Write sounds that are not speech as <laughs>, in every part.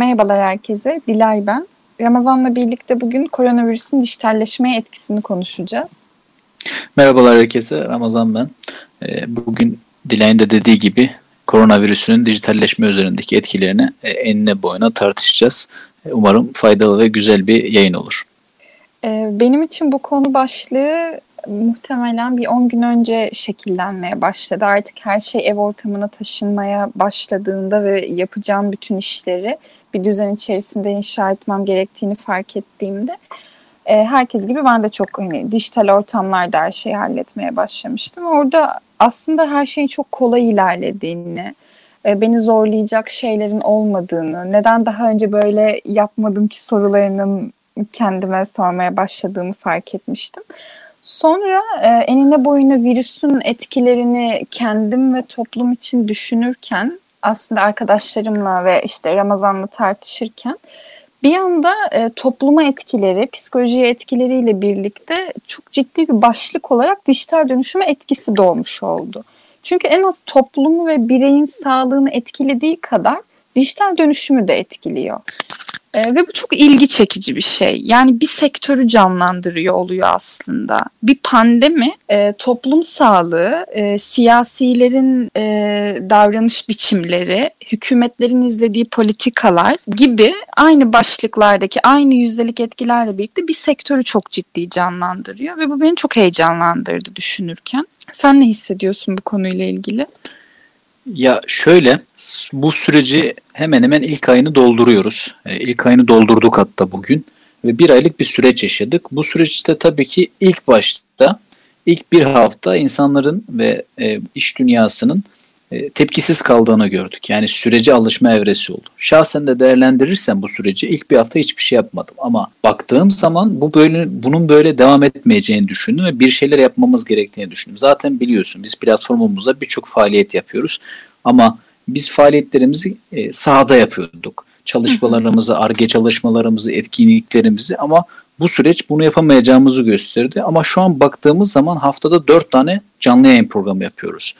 Merhabalar herkese. Dilay ben. Ramazan'la birlikte bugün koronavirüsün dijitalleşmeye etkisini konuşacağız. Merhabalar herkese. Ramazan ben. Ee, bugün Dilay'ın da dediği gibi koronavirüsünün dijitalleşme üzerindeki etkilerini e, enine boyuna tartışacağız. E, umarım faydalı ve güzel bir yayın olur. Ee, benim için bu konu başlığı muhtemelen bir 10 gün önce şekillenmeye başladı. Artık her şey ev ortamına taşınmaya başladığında ve yapacağım bütün işleri bir düzen içerisinde inşa etmem gerektiğini fark ettiğimde e, herkes gibi ben de çok hani dijital ortamlarda her şeyi halletmeye başlamıştım. Orada aslında her şeyin çok kolay ilerlediğini, e, beni zorlayacak şeylerin olmadığını, neden daha önce böyle yapmadım ki sorularının kendime sormaya başladığımı fark etmiştim. Sonra e, enine boyuna virüsün etkilerini kendim ve toplum için düşünürken aslında arkadaşlarımla ve işte Ramazan'la tartışırken bir anda e, topluma etkileri, psikolojiye etkileriyle birlikte çok ciddi bir başlık olarak dijital dönüşüme etkisi doğmuş oldu. Çünkü en az toplumu ve bireyin sağlığını etkilediği kadar dijital dönüşümü de etkiliyor. E, ve bu çok ilgi çekici bir şey. Yani bir sektörü canlandırıyor oluyor aslında. Bir pandemi e, toplum sağlığı, e, siyasilerin e, davranış biçimleri, hükümetlerin izlediği politikalar gibi aynı başlıklardaki aynı yüzdelik etkilerle birlikte bir sektörü çok ciddi canlandırıyor. Ve bu beni çok heyecanlandırdı düşünürken. Sen ne hissediyorsun bu konuyla ilgili? Ya şöyle bu süreci hemen hemen ilk ayını dolduruyoruz. E, ilk ayını doldurduk hatta bugün ve bir aylık bir süreç yaşadık. Bu süreçte tabii ki ilk başta ilk bir hafta insanların ve e, iş dünyasının tepkisiz kaldığını gördük. Yani sürece alışma evresi oldu. Şahsen de değerlendirirsem bu süreci ilk bir hafta hiçbir şey yapmadım ama baktığım zaman bu böyle bunun böyle devam etmeyeceğini düşündüm ve bir şeyler yapmamız gerektiğini düşündüm. Zaten biliyorsun biz platformumuzda birçok faaliyet yapıyoruz ama biz faaliyetlerimizi e, sahada yapıyorduk. Çalışmalarımızı, ARGE çalışmalarımızı, etkinliklerimizi ama bu süreç bunu yapamayacağımızı gösterdi. Ama şu an baktığımız zaman haftada 4 tane canlı yayın programı yapıyoruz.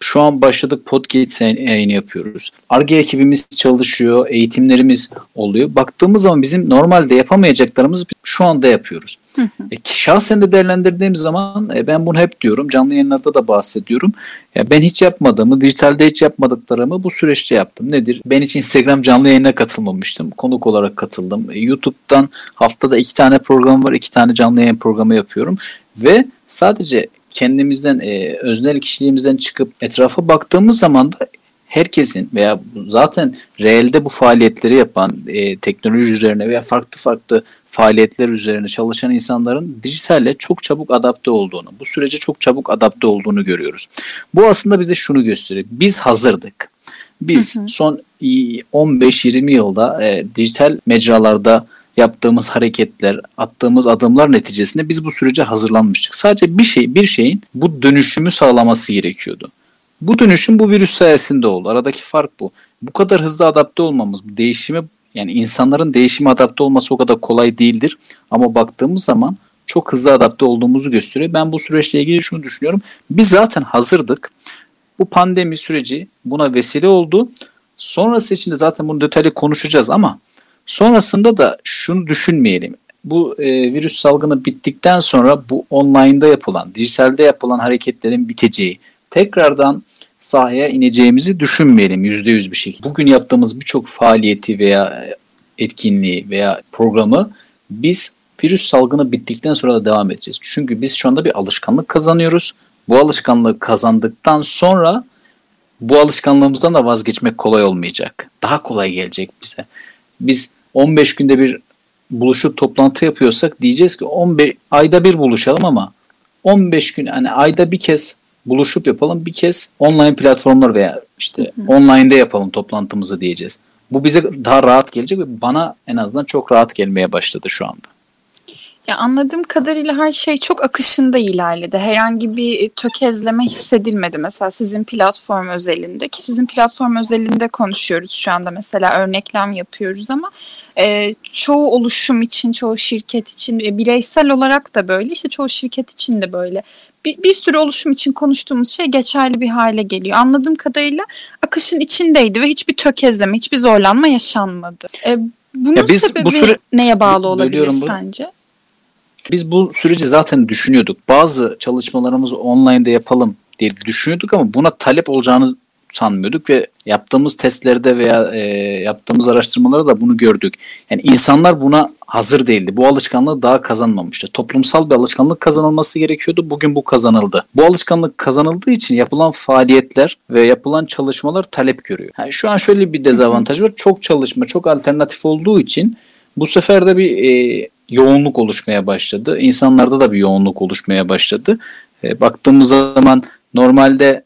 Şu an başladık podcast yayını yapıyoruz. ARGE ekibimiz çalışıyor, eğitimlerimiz oluyor. Baktığımız zaman bizim normalde yapamayacaklarımızı şu anda yapıyoruz. e, şahsen de değerlendirdiğim zaman e, ben bunu hep diyorum, canlı yayınlarda da bahsediyorum. Ya ben hiç yapmadığımı, dijitalde hiç yapmadıklarımı bu süreçte yaptım. Nedir? Ben hiç Instagram canlı yayına katılmamıştım. Konuk olarak katıldım. E, YouTube'dan haftada iki tane program var, iki tane canlı yayın programı yapıyorum. Ve sadece kendimizden, e, öznel kişiliğimizden çıkıp etrafa baktığımız zaman da herkesin veya zaten reelde bu faaliyetleri yapan e, teknoloji üzerine veya farklı farklı faaliyetler üzerine çalışan insanların dijitalle çok çabuk adapte olduğunu, bu sürece çok çabuk adapte olduğunu görüyoruz. Bu aslında bize şunu gösteriyor. Biz hazırdık. Biz hı hı. son 15-20 yılda e, dijital mecralarda yaptığımız hareketler, attığımız adımlar neticesinde biz bu sürece hazırlanmıştık. Sadece bir şey, bir şeyin bu dönüşümü sağlaması gerekiyordu. Bu dönüşüm bu virüs sayesinde oldu. Aradaki fark bu. Bu kadar hızlı adapte olmamız, bu değişime yani insanların değişime adapte olması o kadar kolay değildir. Ama baktığımız zaman çok hızlı adapte olduğumuzu gösteriyor. Ben bu süreçle ilgili şunu düşünüyorum. Biz zaten hazırdık. Bu pandemi süreci buna vesile oldu. Sonrası için de zaten bunu detaylı konuşacağız ama Sonrasında da şunu düşünmeyelim. Bu e, virüs salgını bittikten sonra bu online'da yapılan, dijitalde yapılan hareketlerin biteceği, tekrardan sahaya ineceğimizi düşünmeyelim yüzde yüz bir şekilde. Bugün yaptığımız birçok faaliyeti veya etkinliği veya programı biz virüs salgını bittikten sonra da devam edeceğiz. Çünkü biz şu anda bir alışkanlık kazanıyoruz. Bu alışkanlığı kazandıktan sonra bu alışkanlığımızdan da vazgeçmek kolay olmayacak. Daha kolay gelecek bize. Biz 15 günde bir buluşup toplantı yapıyorsak diyeceğiz ki 15 ayda bir buluşalım ama 15 gün hani ayda bir kez buluşup yapalım bir kez online platformlar veya işte Hı. online'da yapalım toplantımızı diyeceğiz. Bu bize daha rahat gelecek ve bana en azından çok rahat gelmeye başladı şu anda. Ya anladığım kadarıyla her şey çok akışında ilerledi. Herhangi bir tökezleme hissedilmedi mesela sizin platform özelinde ki sizin platform özelinde konuşuyoruz şu anda mesela örneklem yapıyoruz ama e, çoğu oluşum için, çoğu şirket için, e, bireysel olarak da böyle, işte çoğu şirket için de böyle. bir, bir sürü oluşum için konuştuğumuz şey geçerli bir hale geliyor. Anladığım kadarıyla akışın içindeydi ve hiçbir tökezleme, hiçbir zorlanma yaşanmadı. E, bunun ya biz sebebi bu süre... neye bağlı olabilir sence? Biz bu süreci zaten düşünüyorduk. Bazı çalışmalarımızı online'da yapalım diye düşünüyorduk ama buna talep olacağını sanmıyorduk ve yaptığımız testlerde veya e, yaptığımız araştırmalarda da bunu gördük. Yani insanlar buna hazır değildi. Bu alışkanlığı daha kazanmamıştı. Toplumsal bir alışkanlık kazanılması gerekiyordu. Bugün bu kazanıldı. Bu alışkanlık kazanıldığı için yapılan faaliyetler ve yapılan çalışmalar talep görüyor. Yani şu an şöyle bir dezavantaj var. Çok çalışma, çok alternatif olduğu için bu sefer de bir e, yoğunluk oluşmaya başladı. İnsanlarda da bir yoğunluk oluşmaya başladı. E, baktığımız zaman normalde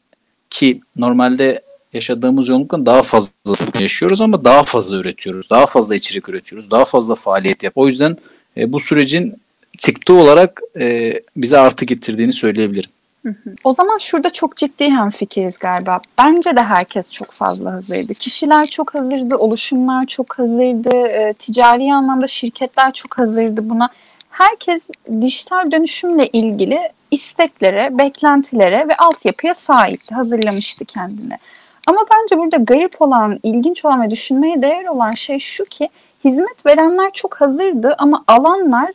ki normalde yaşadığımız yoğunluktan daha fazlasını yaşıyoruz ama daha fazla üretiyoruz. Daha fazla içerik üretiyoruz. Daha fazla faaliyet yap. O yüzden e, bu sürecin çıktı olarak e, bize artı getirdiğini söyleyebilirim. O zaman şurada çok ciddi hem fikiriz galiba. Bence de herkes çok fazla hazırdı. Kişiler çok hazırdı, oluşumlar çok hazırdı, e, ticari anlamda şirketler çok hazırdı buna. Herkes dijital dönüşümle ilgili isteklere, beklentilere ve altyapıya sahipti, hazırlamıştı kendini. Ama bence burada garip olan, ilginç olan ve düşünmeye değer olan şey şu ki hizmet verenler çok hazırdı ama alanlar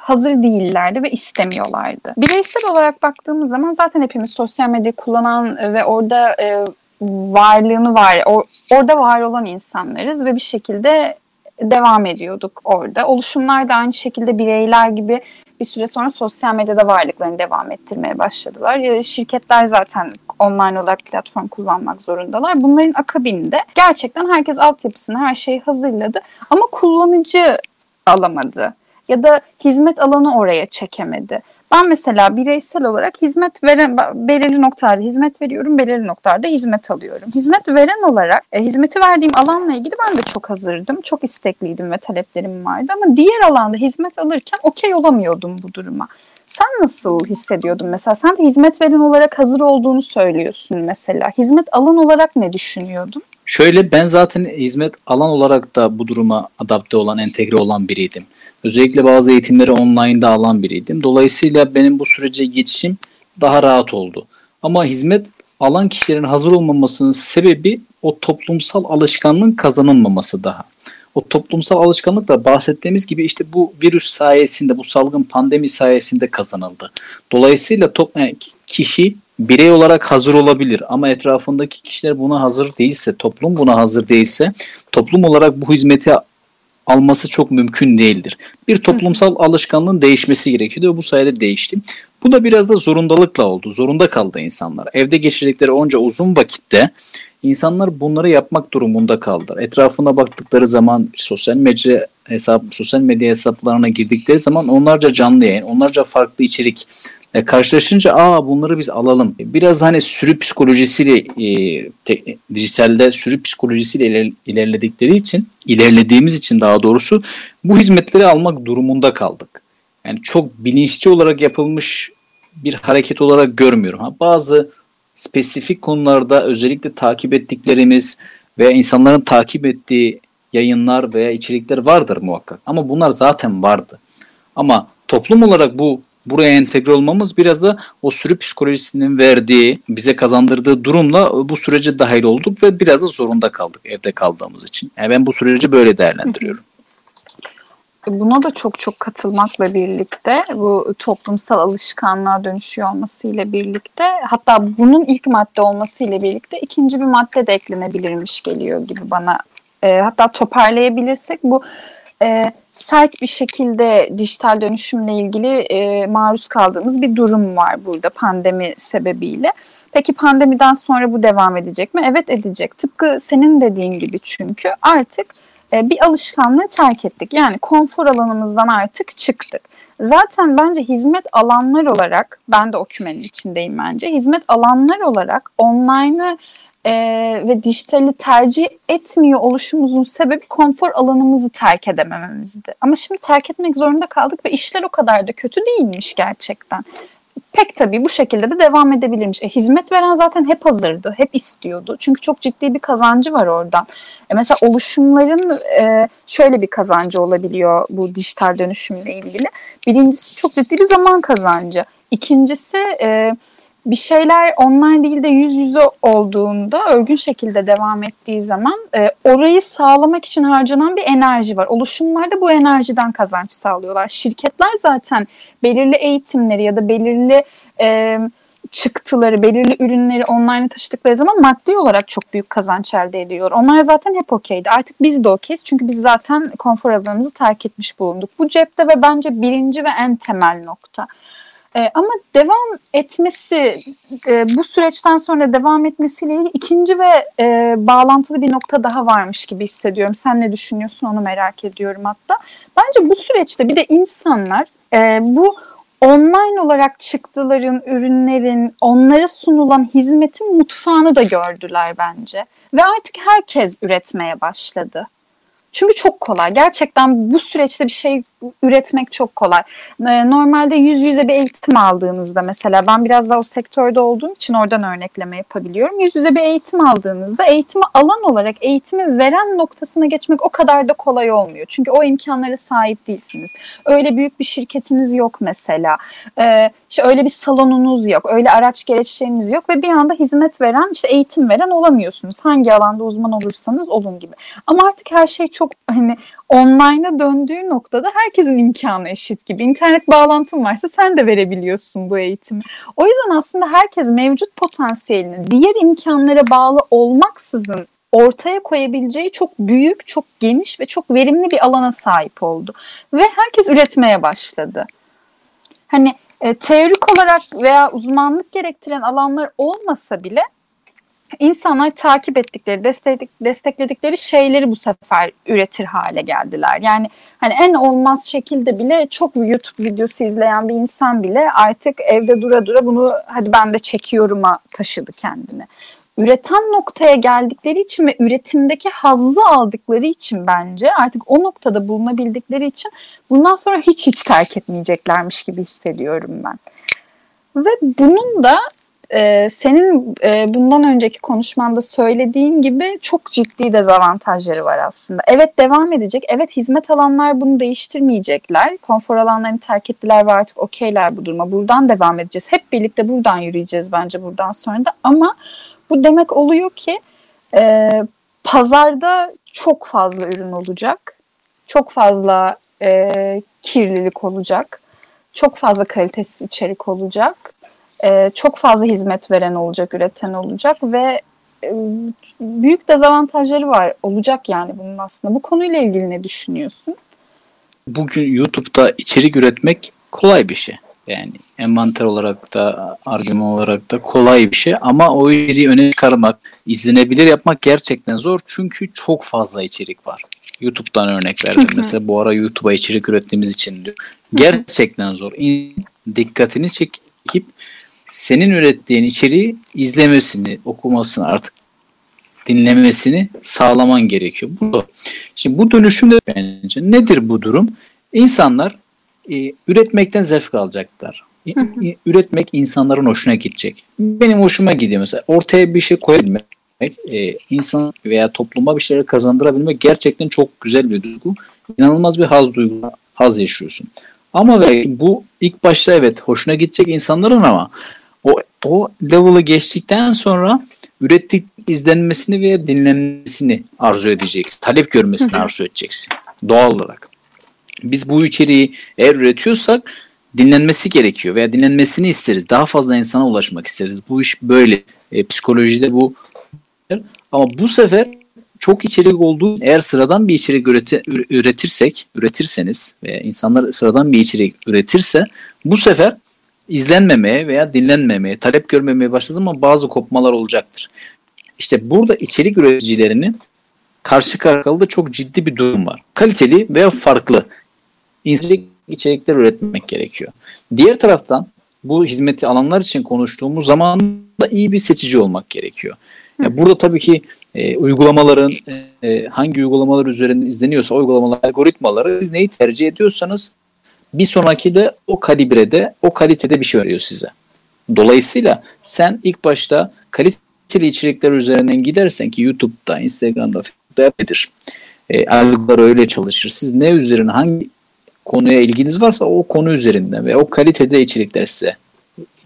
hazır değillerdi ve istemiyorlardı. Bireysel olarak baktığımız zaman zaten hepimiz sosyal medya kullanan ve orada e, varlığını var, or, orada var olan insanlarız ve bir şekilde devam ediyorduk orada. Oluşumlar da aynı şekilde bireyler gibi bir süre sonra sosyal medyada varlıklarını devam ettirmeye başladılar. Şirketler zaten online olarak platform kullanmak zorundalar. Bunların akabinde gerçekten herkes altyapısını her şeyi hazırladı ama kullanıcı alamadı ya da hizmet alanı oraya çekemedi. Ben mesela bireysel olarak hizmet veren belirli noktalarda hizmet veriyorum, belirli noktalarda hizmet alıyorum. Hizmet veren olarak e, hizmeti verdiğim alanla ilgili ben de çok hazırdım. Çok istekliydim ve taleplerim vardı ama diğer alanda hizmet alırken okey olamıyordum bu duruma. Sen nasıl hissediyordun mesela? Sen de hizmet veren olarak hazır olduğunu söylüyorsun mesela. Hizmet alan olarak ne düşünüyordun? Şöyle ben zaten hizmet alan olarak da bu duruma adapte olan, entegre olan biriydim. Özellikle bazı eğitimleri online'da alan biriydim. Dolayısıyla benim bu sürece geçişim daha rahat oldu. Ama hizmet alan kişilerin hazır olmamasının sebebi o toplumsal alışkanlığın kazanılmaması daha. O toplumsal alışkanlık da bahsettiğimiz gibi işte bu virüs sayesinde, bu salgın pandemi sayesinde kazanıldı. Dolayısıyla yani kişi birey olarak hazır olabilir ama etrafındaki kişiler buna hazır değilse, toplum buna hazır değilse, toplum olarak bu hizmeti alması çok mümkün değildir. Bir toplumsal alışkanlığın değişmesi gerekiyor ve bu sayede değişti. Bu da biraz da zorundalıkla oldu. Zorunda kaldı insanlar. Evde geçirdikleri onca uzun vakitte insanlar bunları yapmak durumunda kaldılar. Etrafına baktıkları zaman sosyal medya hesap, sosyal medya hesaplarına girdikleri zaman onlarca canlı yayın, onlarca farklı içerik e, karşılaşınca aa bunları biz alalım. Biraz hani sürü psikolojisiyle e, te, dijitalde sürü psikolojisiyle iler, ilerledikleri için ilerlediğimiz için daha doğrusu bu hizmetleri almak durumunda kaldık. Yani çok bilinçli olarak yapılmış bir hareket olarak görmüyorum. Ha, bazı spesifik konularda özellikle takip ettiklerimiz veya insanların takip ettiği yayınlar veya içerikler vardır muhakkak. Ama bunlar zaten vardı. Ama toplum olarak bu buraya entegre olmamız biraz da o sürü psikolojisinin verdiği, bize kazandırdığı durumla bu sürece dahil olduk ve biraz da zorunda kaldık evde kaldığımız için. Yani ben bu süreci böyle değerlendiriyorum. Buna da çok çok katılmakla birlikte bu toplumsal alışkanlığa dönüşüyor olmasıyla birlikte hatta bunun ilk madde olmasıyla birlikte ikinci bir madde de eklenebilirmiş geliyor gibi bana. E, hatta toparlayabilirsek bu e, sert bir şekilde dijital dönüşümle ilgili e, maruz kaldığımız bir durum var burada pandemi sebebiyle. Peki pandemiden sonra bu devam edecek mi? Evet edecek. Tıpkı senin dediğin gibi çünkü artık e, bir alışkanlığı terk ettik. Yani konfor alanımızdan artık çıktık. Zaten bence hizmet alanlar olarak, ben de o kümenin içindeyim bence, hizmet alanlar olarak online'ı e, ve dijitali tercih etmiyor oluşumuzun sebebi konfor alanımızı terk edemememizdi. Ama şimdi terk etmek zorunda kaldık ve işler o kadar da kötü değilmiş gerçekten. Pek tabii bu şekilde de devam edebilirmiş. E, hizmet veren zaten hep hazırdı, hep istiyordu. Çünkü çok ciddi bir kazancı var oradan. E, mesela oluşumların e, şöyle bir kazancı olabiliyor bu dijital dönüşümle ilgili. Birincisi çok ciddi bir zaman kazancı İkincisi e, bir şeyler online değil de yüz yüze olduğunda örgün şekilde devam ettiği zaman e, orayı sağlamak için harcanan bir enerji var. Oluşumlar da bu enerjiden kazanç sağlıyorlar. Şirketler zaten belirli eğitimleri ya da belirli e, çıktıları, belirli ürünleri online'a taşıdıkları zaman maddi olarak çok büyük kazanç elde ediyor. Onlar zaten hep okeydi. Artık biz de okeyiz çünkü biz zaten konfor alanımızı terk etmiş bulunduk. Bu cepte ve bence birinci ve en temel nokta. E, ama devam etmesi, e, bu süreçten sonra devam etmesiyle ilgili ikinci ve e, bağlantılı bir nokta daha varmış gibi hissediyorum. Sen ne düşünüyorsun onu merak ediyorum hatta. Bence bu süreçte bir de insanlar e, bu online olarak çıktıların, ürünlerin, onlara sunulan hizmetin mutfağını da gördüler bence. Ve artık herkes üretmeye başladı. Çünkü çok kolay. Gerçekten bu süreçte bir şey üretmek çok kolay. Ee, normalde yüz yüze bir eğitim aldığınızda mesela ben biraz daha o sektörde olduğum için oradan örnekleme yapabiliyorum. Yüz yüze bir eğitim aldığınızda eğitimi alan olarak eğitimi veren noktasına geçmek o kadar da kolay olmuyor. Çünkü o imkanlara sahip değilsiniz. Öyle büyük bir şirketiniz yok mesela. Ee, işte öyle bir salonunuz yok. Öyle araç gereçleriniz yok ve bir anda hizmet veren, işte eğitim veren olamıyorsunuz. Hangi alanda uzman olursanız olun gibi. Ama artık her şey çok hani online'a döndüğü noktada herkesin imkanı eşit gibi. İnternet bağlantın varsa sen de verebiliyorsun bu eğitimi. O yüzden aslında herkes mevcut potansiyelini diğer imkanlara bağlı olmaksızın ortaya koyabileceği çok büyük, çok geniş ve çok verimli bir alana sahip oldu. Ve herkes üretmeye başladı. Hani e, teorik olarak veya uzmanlık gerektiren alanlar olmasa bile insanlar takip ettikleri, destek, destekledikleri şeyleri bu sefer üretir hale geldiler. Yani hani en olmaz şekilde bile çok YouTube videosu izleyen bir insan bile artık evde dura dura bunu hadi ben de çekiyorum'a taşıdı kendini. Üreten noktaya geldikleri için ve üretimdeki hazzı aldıkları için bence artık o noktada bulunabildikleri için bundan sonra hiç hiç terk etmeyeceklermiş gibi hissediyorum ben. Ve bunun da e, senin e, bundan önceki konuşmanda söylediğin gibi çok ciddi dezavantajları var aslında. Evet devam edecek. Evet hizmet alanlar bunu değiştirmeyecekler. Konfor alanlarını terk ettiler ve artık okeyler bu duruma. Buradan devam edeceğiz. Hep birlikte buradan yürüyeceğiz bence buradan sonra da. Ama bu demek oluyor ki e, pazarda çok fazla ürün olacak. Çok fazla e, kirlilik olacak. Çok fazla kalitesiz içerik olacak e, çok fazla hizmet veren olacak, üreten olacak ve e, büyük dezavantajları var. Olacak yani bunun aslında. Bu konuyla ilgili ne düşünüyorsun? Bugün YouTube'da içerik üretmek kolay bir şey. Yani envanter olarak da argüman olarak da kolay bir şey ama o içeriği öne çıkarmak, izlenebilir yapmak gerçekten zor çünkü çok fazla içerik var. YouTube'dan örnek verdim mesela bu ara YouTube'a içerik ürettiğimiz için diyor. Gerçekten zor. Dikkatini çekip senin ürettiğin içeriği izlemesini, okumasını artık dinlemesini sağlaman gerekiyor. Bu Şimdi bu dönüşüm de bence nedir bu durum? İnsanlar e, üretmekten zevk alacaklar. Üretmek insanların hoşuna gidecek. Benim hoşuma gidiyor mesela. Ortaya bir şey koyabilmek, e, insan veya topluma bir şeyler kazandırabilmek gerçekten çok güzel bir duygu. İnanılmaz bir haz duygu, haz yaşıyorsun. Ama bu ilk başta evet hoşuna gidecek insanların ama o, level'ı geçtikten sonra ürettik izlenmesini veya dinlenmesini arzu edeceksin. Talep görmesini arzu edeceksin. Doğal olarak. Biz bu içeriği eğer üretiyorsak dinlenmesi gerekiyor veya dinlenmesini isteriz. Daha fazla insana ulaşmak isteriz. Bu iş böyle. E, psikolojide bu ama bu sefer çok içerik olduğu eğer sıradan bir içerik üreti, üretirsek, üretirseniz veya insanlar sıradan bir içerik üretirse bu sefer izlenmemeye veya dinlenmemeye, talep görmemeye başladığı zaman bazı kopmalar olacaktır. İşte burada içerik üreticilerinin karşı karşıya çok ciddi bir durum var. Kaliteli veya farklı içerik, içerikler üretmek gerekiyor. Diğer taraftan bu hizmeti alanlar için konuştuğumuz zaman da iyi bir seçici olmak gerekiyor. Yani burada tabii ki e, uygulamaların e, hangi uygulamalar üzerinde izleniyorsa uygulamalar algoritmaları siz neyi tercih ediyorsanız bir sonraki de o kalibrede, o kalitede bir şey veriyor size. Dolayısıyla sen ilk başta kaliteli içerikler üzerinden gidersen ki YouTube'da, Instagram'da, Facebook'ta yapabilir. E, algılar öyle çalışır. Siz ne üzerine hangi konuya ilginiz varsa o konu üzerinden ve o kalitede içerikler size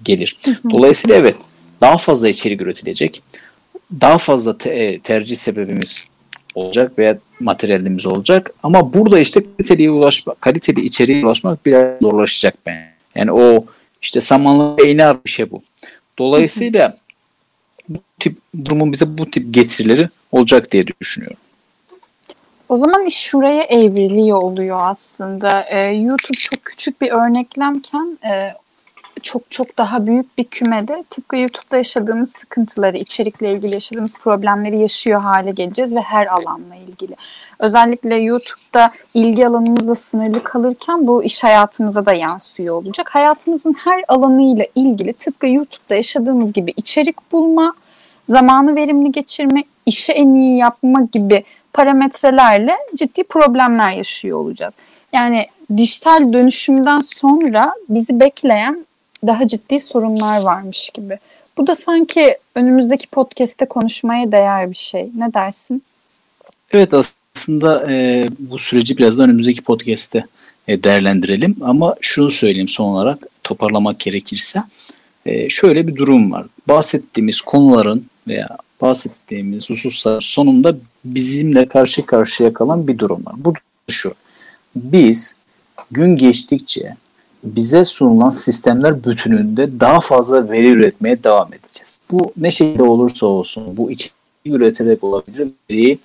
gelir. Dolayısıyla evet daha fazla içerik üretilecek. Daha fazla te- tercih sebebimiz olacak veya materyalimiz olacak. Ama burada işte kaliteli ulaşmak, kaliteli içeriğe ulaşmak biraz zorlaşacak ben. Yani o işte samanlı beyni bir şey bu. Dolayısıyla bu tip durumun bize bu tip getirileri olacak diye düşünüyorum. O zaman iş şuraya evriliyor oluyor aslında. Ee, YouTube çok küçük bir örneklemken e, çok çok daha büyük bir kümede tıpkı YouTube'da yaşadığımız sıkıntıları, içerikle ilgili yaşadığımız problemleri yaşıyor hale geleceğiz ve her alanla ilgili. Özellikle YouTube'da ilgi alanımızla sınırlı kalırken bu iş hayatımıza da yansıyor olacak. Hayatımızın her alanıyla ilgili tıpkı YouTube'da yaşadığımız gibi içerik bulma, zamanı verimli geçirme, işi en iyi yapma gibi parametrelerle ciddi problemler yaşıyor olacağız. Yani dijital dönüşümden sonra bizi bekleyen daha ciddi sorunlar varmış gibi. Bu da sanki önümüzdeki podcast'te konuşmaya değer bir şey. Ne dersin? Evet aslında e, bu süreci biraz da önümüzdeki podcast'te e, değerlendirelim. Ama şunu söyleyeyim son olarak toparlamak gerekirse. E, şöyle bir durum var. Bahsettiğimiz konuların veya bahsettiğimiz hususlar sonunda bizimle karşı karşıya kalan bir durum var. Bu şu. Biz gün geçtikçe bize sunulan sistemler bütününde daha fazla veri üretmeye devam edeceğiz. Bu ne şekilde olursa olsun bu içerik üreterek olabilir, veriyi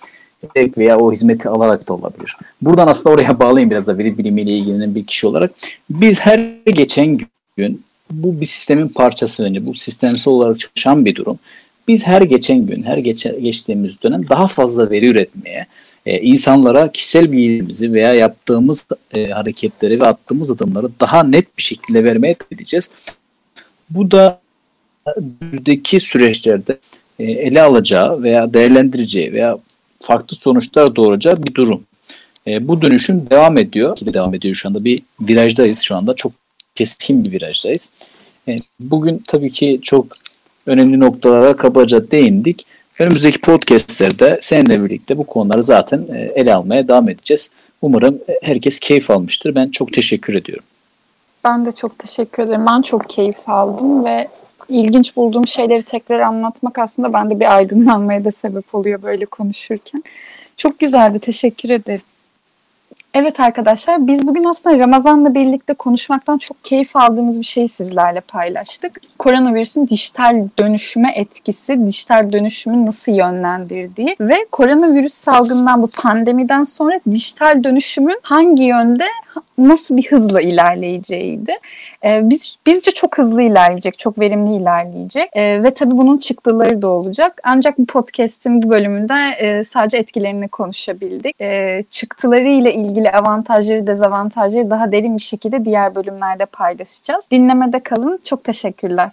veya o hizmeti alarak da olabilir. Buradan aslında oraya <laughs> bağlayayım biraz da veri bilimiyle ilgilenen bir kişi olarak. Biz her geçen gün bu bir sistemin parçası önce bu sistemsel olarak çalışan bir durum. Biz her geçen gün, her geçe, geçtiğimiz dönem daha fazla veri üretmeye, e, insanlara kişisel bilgimizi veya yaptığımız e, hareketleri ve attığımız adımları daha net bir şekilde vermeye edeceğiz. Bu da önümüzdeki süreçlerde e, ele alacağı veya değerlendireceği veya farklı sonuçlar doğuracağı bir durum. E, bu dönüşüm devam ediyor. Devam ediyor şu anda. Bir virajdayız şu anda. Çok keskin bir virajdayız. E, bugün tabii ki çok önemli noktalara kabaca değindik. Önümüzdeki podcastlerde seninle birlikte bu konuları zaten e, ele almaya devam edeceğiz. Umarım herkes keyif almıştır. Ben çok teşekkür ediyorum. Ben de çok teşekkür ederim. Ben çok keyif aldım ve ilginç bulduğum şeyleri tekrar anlatmak aslında bende bir aydınlanmaya da sebep oluyor böyle konuşurken. Çok güzeldi. Teşekkür ederim. Evet arkadaşlar biz bugün aslında Ramazan'la birlikte konuşmaktan çok keyif aldığımız bir şeyi sizlerle paylaştık. Koronavirüsün dijital dönüşüme etkisi, dijital dönüşümü nasıl yönlendirdiği ve koronavirüs salgından bu pandemiden sonra dijital dönüşümün hangi yönde nasıl bir hızla ilerleyeceğiydi. E, biz bizce çok hızlı ilerleyecek, çok verimli ilerleyecek e, ve tabii bunun çıktıları da olacak. Ancak bu podcast'in bu bölümünde e, sadece etkilerini konuşabildik. E, çıktıları ile ilgili avantajları, dezavantajları daha derin bir şekilde diğer bölümlerde paylaşacağız. Dinlemede kalın. Çok teşekkürler.